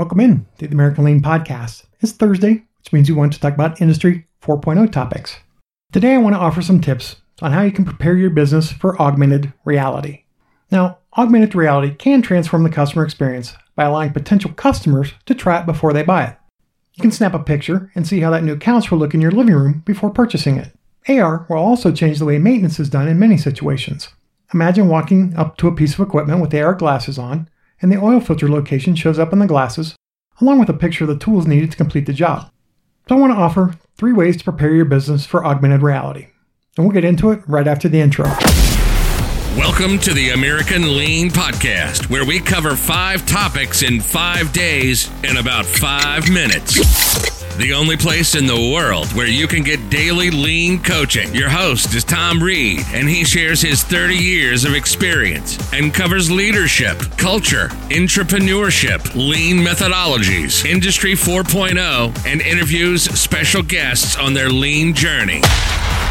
Welcome in to the American Lean Podcast. It's Thursday, which means we want to talk about Industry 4.0 topics. Today, I want to offer some tips on how you can prepare your business for augmented reality. Now, augmented reality can transform the customer experience by allowing potential customers to try it before they buy it. You can snap a picture and see how that new couch will look in your living room before purchasing it. AR will also change the way maintenance is done in many situations. Imagine walking up to a piece of equipment with AR glasses on, and the oil filter location shows up in the glasses, along with a picture of the tools needed to complete the job. So, I want to offer three ways to prepare your business for augmented reality. And we'll get into it right after the intro. Welcome to the American Lean Podcast, where we cover five topics in five days in about five minutes. The only place in the world where you can get daily lean coaching. Your host is Tom Reed, and he shares his 30 years of experience and covers leadership, culture, entrepreneurship, lean methodologies, Industry 4.0, and interviews special guests on their lean journey.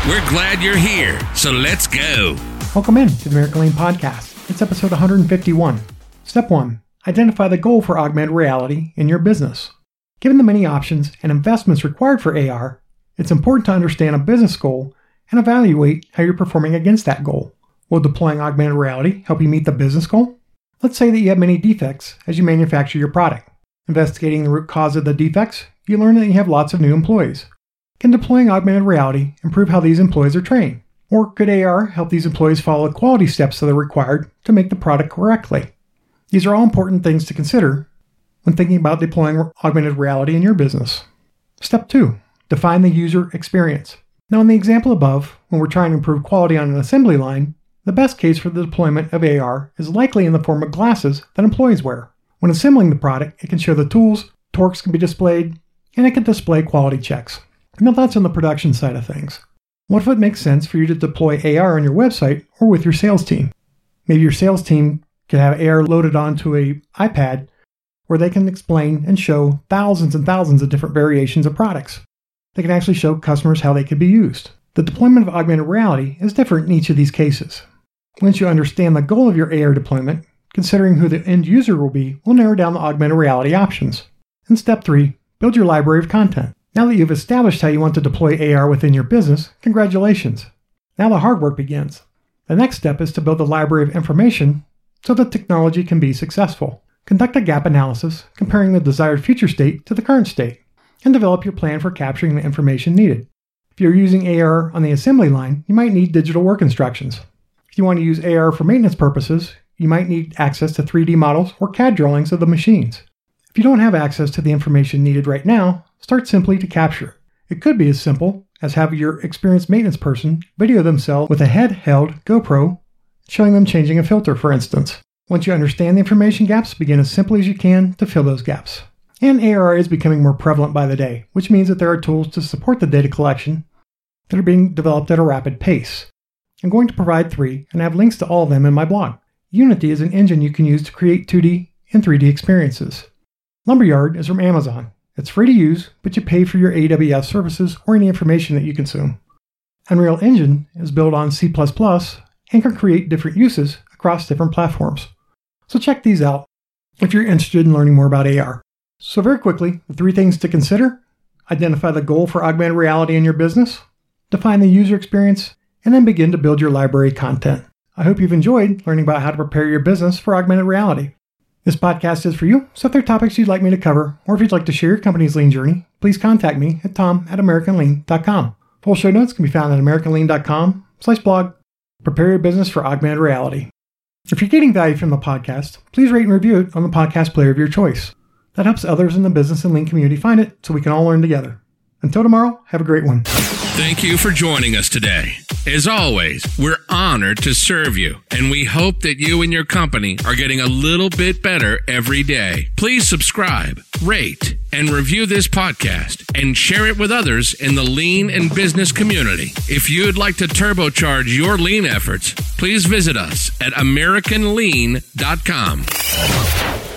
We're glad you're here, so let's go. Welcome in to the American Lean Podcast. It's episode 151. Step 1 Identify the goal for augmented reality in your business. Given the many options and investments required for AR, it's important to understand a business goal and evaluate how you're performing against that goal. Will deploying augmented reality help you meet the business goal? Let's say that you have many defects as you manufacture your product. Investigating the root cause of the defects, you learn that you have lots of new employees. Can deploying augmented reality improve how these employees are trained? Or could AR help these employees follow the quality steps that are required to make the product correctly? These are all important things to consider when thinking about deploying augmented reality in your business. Step 2 Define the user experience. Now, in the example above, when we're trying to improve quality on an assembly line, the best case for the deployment of AR is likely in the form of glasses that employees wear. When assembling the product, it can show the tools, torques can be displayed, and it can display quality checks. Now, that's on the production side of things. What if it makes sense for you to deploy AR on your website or with your sales team? Maybe your sales team could have AR loaded onto a iPad where they can explain and show thousands and thousands of different variations of products. They can actually show customers how they could be used. The deployment of augmented reality is different in each of these cases. Once you understand the goal of your AR deployment, considering who the end user will be will narrow down the augmented reality options. And step 3, build your library of content. Now that you've established how you want to deploy AR within your business, congratulations. Now the hard work begins. The next step is to build a library of information so the technology can be successful. Conduct a gap analysis comparing the desired future state to the current state, and develop your plan for capturing the information needed. If you're using AR on the assembly line, you might need digital work instructions. If you want to use AR for maintenance purposes, you might need access to 3D models or CAD drawings of the machines. If you don't have access to the information needed right now, start simply to capture it. Could be as simple as have your experienced maintenance person video themselves with a head-held GoPro showing them changing a filter, for instance. Once you understand the information gaps, begin as simply as you can to fill those gaps. And AR is becoming more prevalent by the day, which means that there are tools to support the data collection that are being developed at a rapid pace. I'm going to provide three, and I have links to all of them in my blog. Unity is an engine you can use to create 2D and 3D experiences. Lumberyard is from Amazon. It's free to use, but you pay for your AWS services or any information that you consume. Unreal Engine is built on C++ and can create different uses across different platforms. So check these out if you're interested in learning more about AR. So, very quickly, the three things to consider identify the goal for augmented reality in your business, define the user experience, and then begin to build your library content. I hope you've enjoyed learning about how to prepare your business for augmented reality. This podcast is for you, so if there are topics you'd like me to cover, or if you'd like to share your company's lean journey, please contact me at tom at americanlean.com. Full show notes can be found at americanlean.com slash blog. Prepare your business for augmented reality. If you're getting value from the podcast, please rate and review it on the podcast player of your choice. That helps others in the business and lean community find it so we can all learn together. Until tomorrow, have a great one. Thank you for joining us today. As always, we're honored to serve you, and we hope that you and your company are getting a little bit better every day. Please subscribe, rate, and review this podcast and share it with others in the lean and business community. If you'd like to turbocharge your lean efforts, please visit us at AmericanLean.com.